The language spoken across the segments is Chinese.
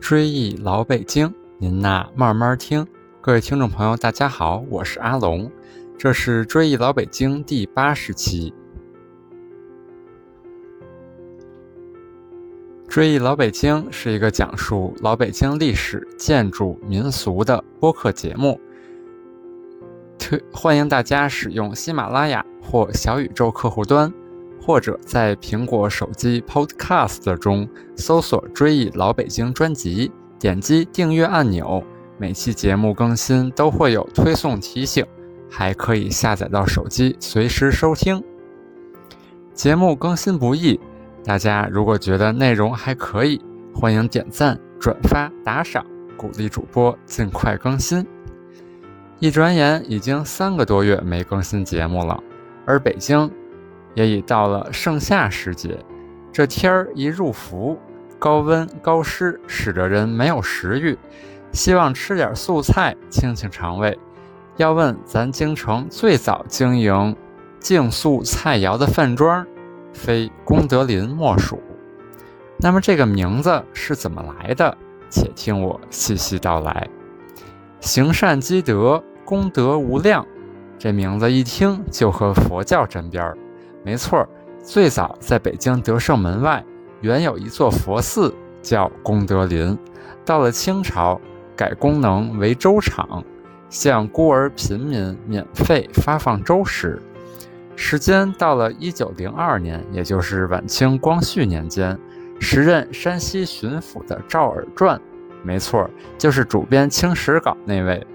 追忆老北京，您呐慢慢听。各位听众朋友，大家好，我是阿龙，这是《追忆老北京》第八十期。《追忆老北京》是一个讲述老北京历史、建筑、民俗的播客节目，推欢迎大家使用喜马拉雅或小宇宙客户端。或者在苹果手机 Podcast 中搜索“追忆老北京”专辑，点击订阅按钮，每期节目更新都会有推送提醒，还可以下载到手机随时收听。节目更新不易，大家如果觉得内容还可以，欢迎点赞、转发、打赏，鼓励主播尽快更新。一转眼已经三个多月没更新节目了，而北京。也已到了盛夏时节，这天儿一入伏，高温高湿，使得人没有食欲，希望吃点素菜清清肠胃。要问咱京城最早经营净素菜肴的饭庄，非功德林莫属。那么这个名字是怎么来的？且听我细细道来。行善积德，功德无量。这名字一听就和佛教沾边儿。没错，最早在北京德胜门外原有一座佛寺，叫功德林。到了清朝，改功能为粥厂，向孤儿贫民免费发放粥食。时间到了一九零二年，也就是晚清光绪年间，时任山西巡抚的赵尔传，没错，就是主编《清史稿》那位，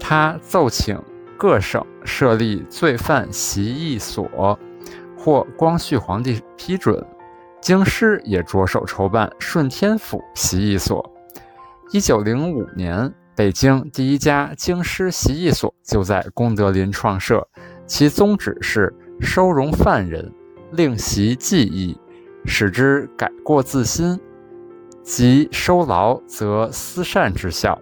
他奏请各省设立罪犯习役所。获光绪皇帝批准，京师也着手筹办顺天府习艺所。一九零五年，北京第一家京师习艺所就在功德林创设，其宗旨是收容犯人，令习技艺，使之改过自新，即收牢则思善之效。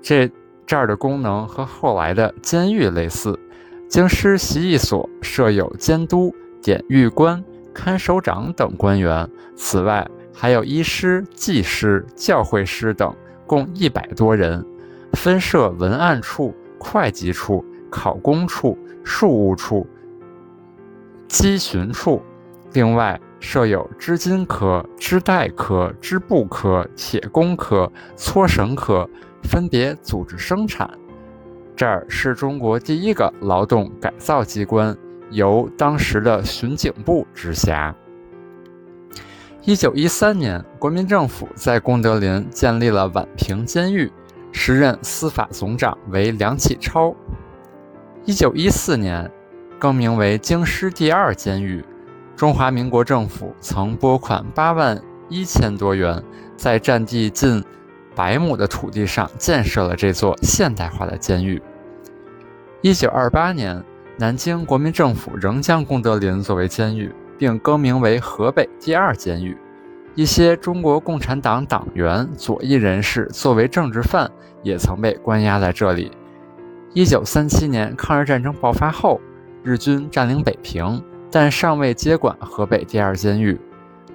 这这儿的功能和后来的监狱类似。京师习艺所设有监督。典狱官、看守长等官员，此外还有医师、技师、教会师等，共一百多人，分设文案处、会计处、考公处、庶务处、稽巡处，另外设有织金科、织带科、织布科、铁工科、搓绳科，分别组织生产。这儿是中国第一个劳动改造机关。由当时的巡警部直辖。一九一三年，国民政府在功德林建立了宛平监狱，时任司法总长为梁启超。一九一四年，更名为京师第二监狱。中华民国政府曾拨款八万一千多元，在占地近百亩的土地上建设了这座现代化的监狱。一九二八年。南京国民政府仍将功德林作为监狱，并更名为河北第二监狱。一些中国共产党党员、左翼人士作为政治犯，也曾被关押在这里。一九三七年抗日战争爆发后，日军占领北平，但尚未接管河北第二监狱。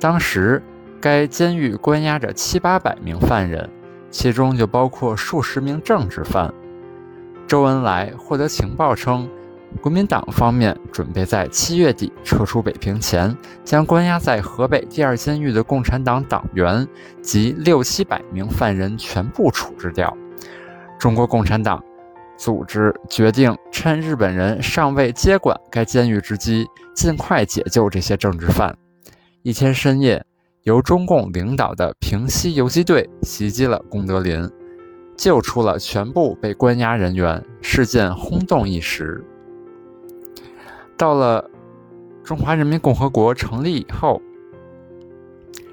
当时，该监狱关押着七八百名犯人，其中就包括数十名政治犯。周恩来获得情报称。国民党方面准备在七月底撤出北平前，将关押在河北第二监狱的共产党党员及六七百名犯人全部处置掉。中国共产党组织决定，趁日本人尚未接管该监狱之机，尽快解救这些政治犯。一天深夜，由中共领导的平西游击队袭击了功德林，救出了全部被关押人员，事件轰动一时。到了中华人民共和国成立以后，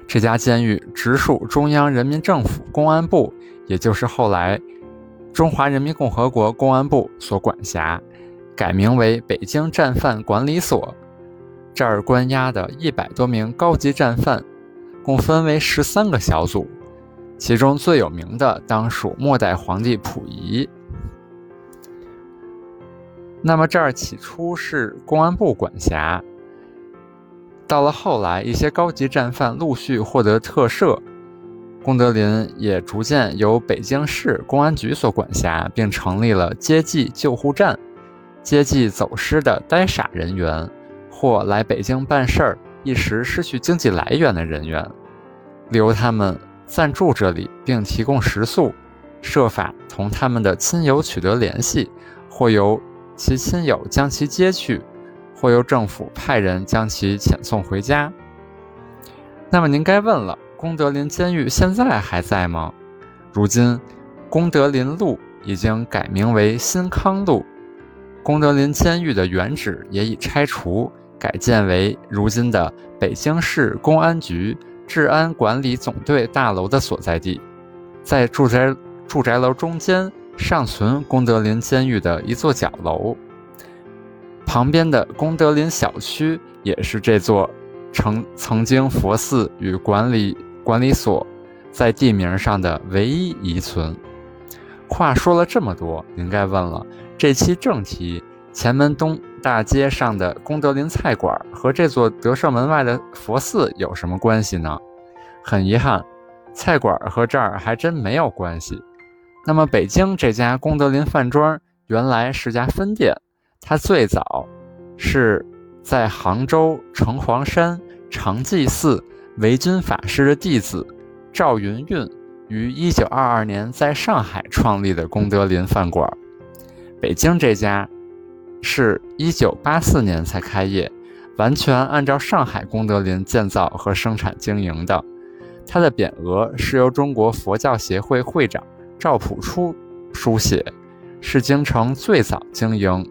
这家监狱直属中央人民政府公安部，也就是后来中华人民共和国公安部所管辖，改名为北京战犯管理所。这儿关押的一百多名高级战犯，共分为十三个小组，其中最有名的当属末代皇帝溥仪。那么这儿起初是公安部管辖，到了后来，一些高级战犯陆续获得特赦，功德林也逐渐由北京市公安局所管辖，并成立了接济救护站，接济走失的呆傻人员或来北京办事儿一时失去经济来源的人员，留他们暂住这里，并提供食宿，设法同他们的亲友取得联系，或由其亲友将其接去，或由政府派人将其遣送回家。那么您该问了。功德林监狱现在还在吗？如今，功德林路已经改名为新康路，功德林监狱的原址也已拆除，改建为如今的北京市公安局治安管理总队大楼的所在地。在住宅住宅楼中间尚存功德林监狱的一座角楼，旁边的功德林小区也是这座曾曾经佛寺与管理。管理所在地名上的唯一遗存。话说了这么多，您该问了：这期正题，前门东大街上的功德林菜馆和这座德胜门外的佛寺有什么关系呢？很遗憾，菜馆和这儿还真没有关系。那么，北京这家功德林饭庄原来是家分店，它最早是在杭州城隍山常寂寺。维君法师的弟子赵云运于一九二二年在上海创立的功德林饭馆，北京这家是一九八四年才开业，完全按照上海功德林建造和生产经营的。它的匾额是由中国佛教协会会长赵朴初书写，是京城最早经营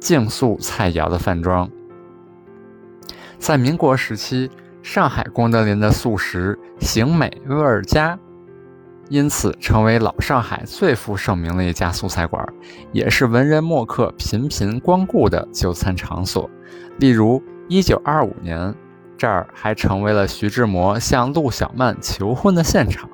净素菜肴的饭庄，在民国时期。上海功德林的素食形美味儿佳，因此成为老上海最负盛名的一家素菜馆，也是文人墨客频频光顾的就餐场所。例如，1925年，这儿还成为了徐志摩向陆小曼求婚的现场。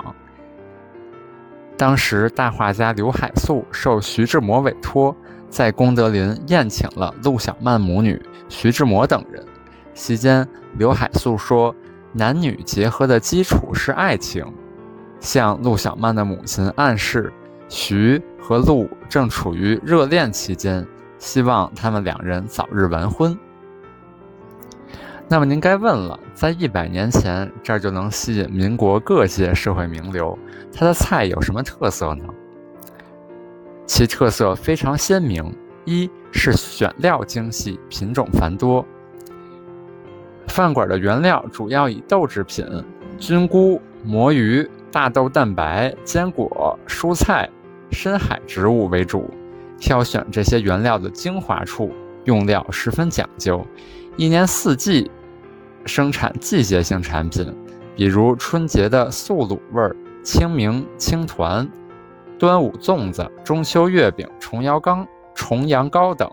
当时，大画家刘海粟受徐志摩委托，在功德林宴请了陆小曼母女、徐志摩等人。席间，刘海粟说：“男女结合的基础是爱情。”向陆小曼的母亲暗示，徐和陆正处于热恋期间，希望他们两人早日完婚。那么您该问了，在一百年前，这儿就能吸引民国各界社会名流，它的菜有什么特色呢？其特色非常鲜明：一是选料精细，品种繁多。饭馆的原料主要以豆制品、菌菇、魔芋、大豆蛋白、坚果、蔬菜、深海植物为主。挑选这些原料的精华处，用料十分讲究。一年四季生产季节性产品，比如春节的素卤味儿、清明青团、端午粽子、中秋月饼、重阳糕、重阳糕等。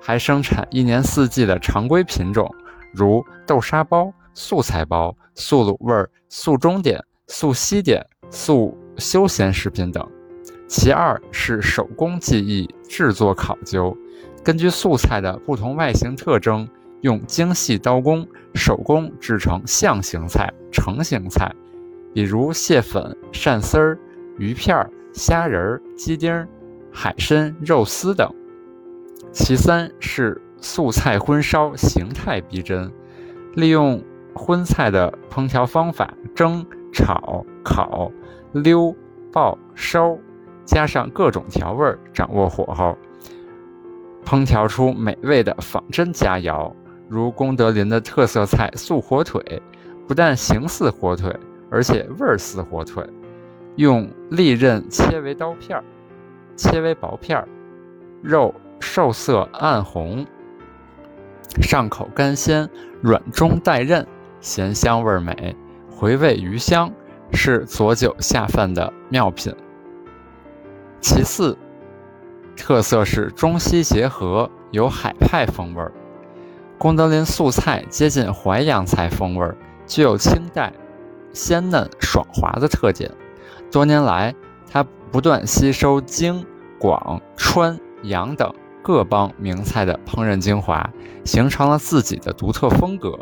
还生产一年四季的常规品种。如豆沙包、素菜包、素卤味儿、素中点、素西点、素休闲食品等。其二是手工技艺制作考究，根据素菜的不同外形特征，用精细刀工手工制成象形菜、成形菜，比如蟹粉、鳝丝儿、鱼片儿、虾仁儿、鸡丁儿、海参、肉丝等。其三是。素菜荤烧形态逼真，利用荤菜的烹调方法蒸、炒、烤、溜、爆、烧，加上各种调味，掌握火候，烹调出美味的仿真佳肴。如功德林的特色菜素火腿，不但形似火腿，而且味儿似火腿。用利刃切为刀片儿，切为薄片儿，肉瘦色暗红。上口干鲜，软中带韧，咸香味美，回味余香，是佐酒下饭的妙品。其次，特色是中西结合，有海派风味儿。功德林素菜接近淮扬菜风味，具有清淡、鲜嫩、爽滑的特点。多年来，它不断吸收京、广、川、扬等。各邦名菜的烹饪精华，形成了自己的独特风格。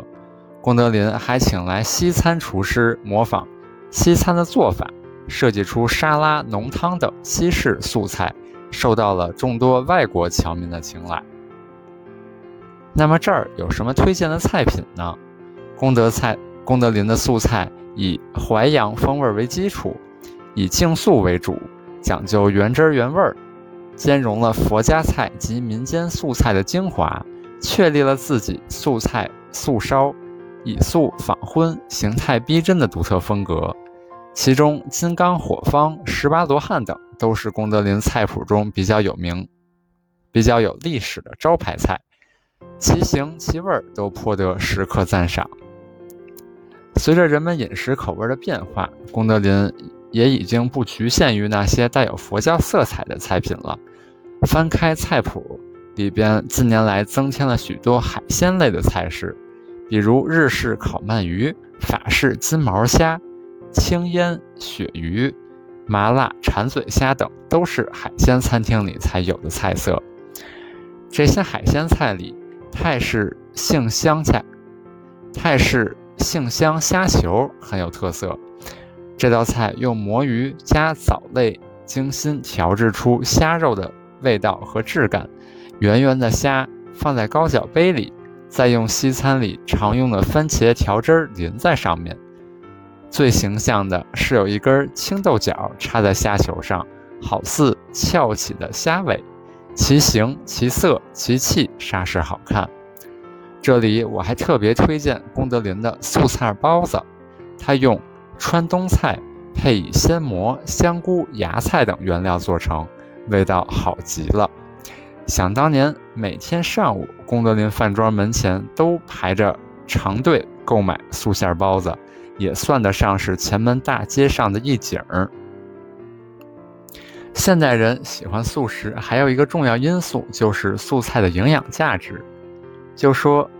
功德林还请来西餐厨师模仿西餐的做法，设计出沙拉、浓汤等西式素菜，受到了众多外国侨民的青睐。那么这儿有什么推荐的菜品呢？功德菜，功德林的素菜以淮扬风味为基础，以净素为主，讲究原汁原味儿，兼容了佛家菜及民间素菜的精华，确立了自己素菜素烧。以素仿荤、形态逼真的独特风格，其中金刚火方、十八罗汉等都是功德林菜谱中比较有名、比较有历史的招牌菜，其形其味都颇得食客赞赏。随着人们饮食口味的变化，功德林也已经不局限于那些带有佛教色彩的菜品了。翻开菜谱里边，近年来增添了许多海鲜类的菜式。比如日式烤鳗鱼、法式金毛虾、清腌鳕鱼、麻辣馋嘴虾等，都是海鲜餐厅里才有的菜色。这些海鲜菜里，泰式杏香菜、泰式杏香虾球很有特色。这道菜用魔芋加藻类精心调制出虾肉的味道和质感，圆圆的虾放在高脚杯里。再用西餐里常用的番茄调汁淋在上面，最形象的是有一根青豆角插在虾球上，好似翘起的虾尾，其形其色其气煞是好看。这里我还特别推荐功德林的素菜包子，它用川东菜配以鲜蘑、香菇、芽菜等原料做成，味道好极了。想当年，每天上午，功德林饭庄门前都排着长队购买素馅包子，也算得上是前门大街上的一景儿。现代人喜欢素食，还有一个重要因素就是素菜的营养价值。就说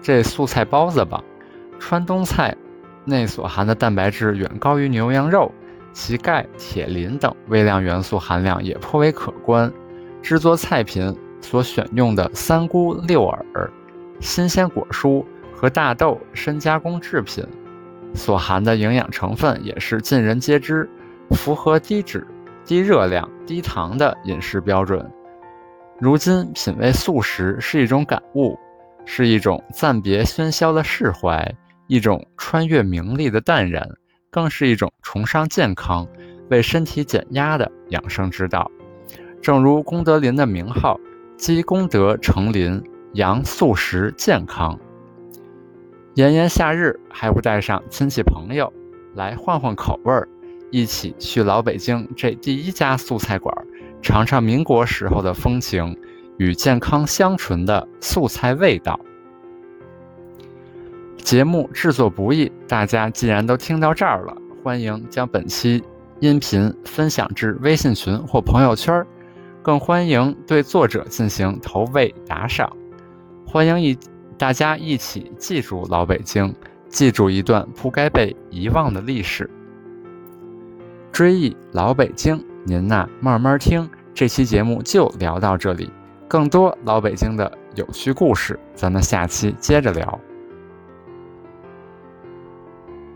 这素菜包子吧，川东菜内所含的蛋白质远高于牛羊肉，其钙、铁、磷等微量元素含量也颇为可观。制作菜品所选用的三菇、六耳、新鲜果蔬和大豆深加工制品，所含的营养成分也是尽人皆知，符合低脂、低热量、低糖的饮食标准。如今品味素食是一种感悟，是一种暂别喧嚣的释怀，一种穿越名利的淡然，更是一种崇尚健康、为身体减压的养生之道。正如功德林的名号，积功德成林，养素食健康。炎炎夏日，还不带上亲戚朋友来换换口味儿，一起去老北京这第一家素菜馆，尝尝民国时候的风情与健康相纯的素菜味道。节目制作不易，大家既然都听到这儿了，欢迎将本期音频分享至微信群或朋友圈儿。更欢迎对作者进行投喂打赏，欢迎一大家一起记住老北京，记住一段不该被遗忘的历史。追忆老北京，您呐慢慢听。这期节目就聊到这里，更多老北京的有趣故事，咱们下期接着聊。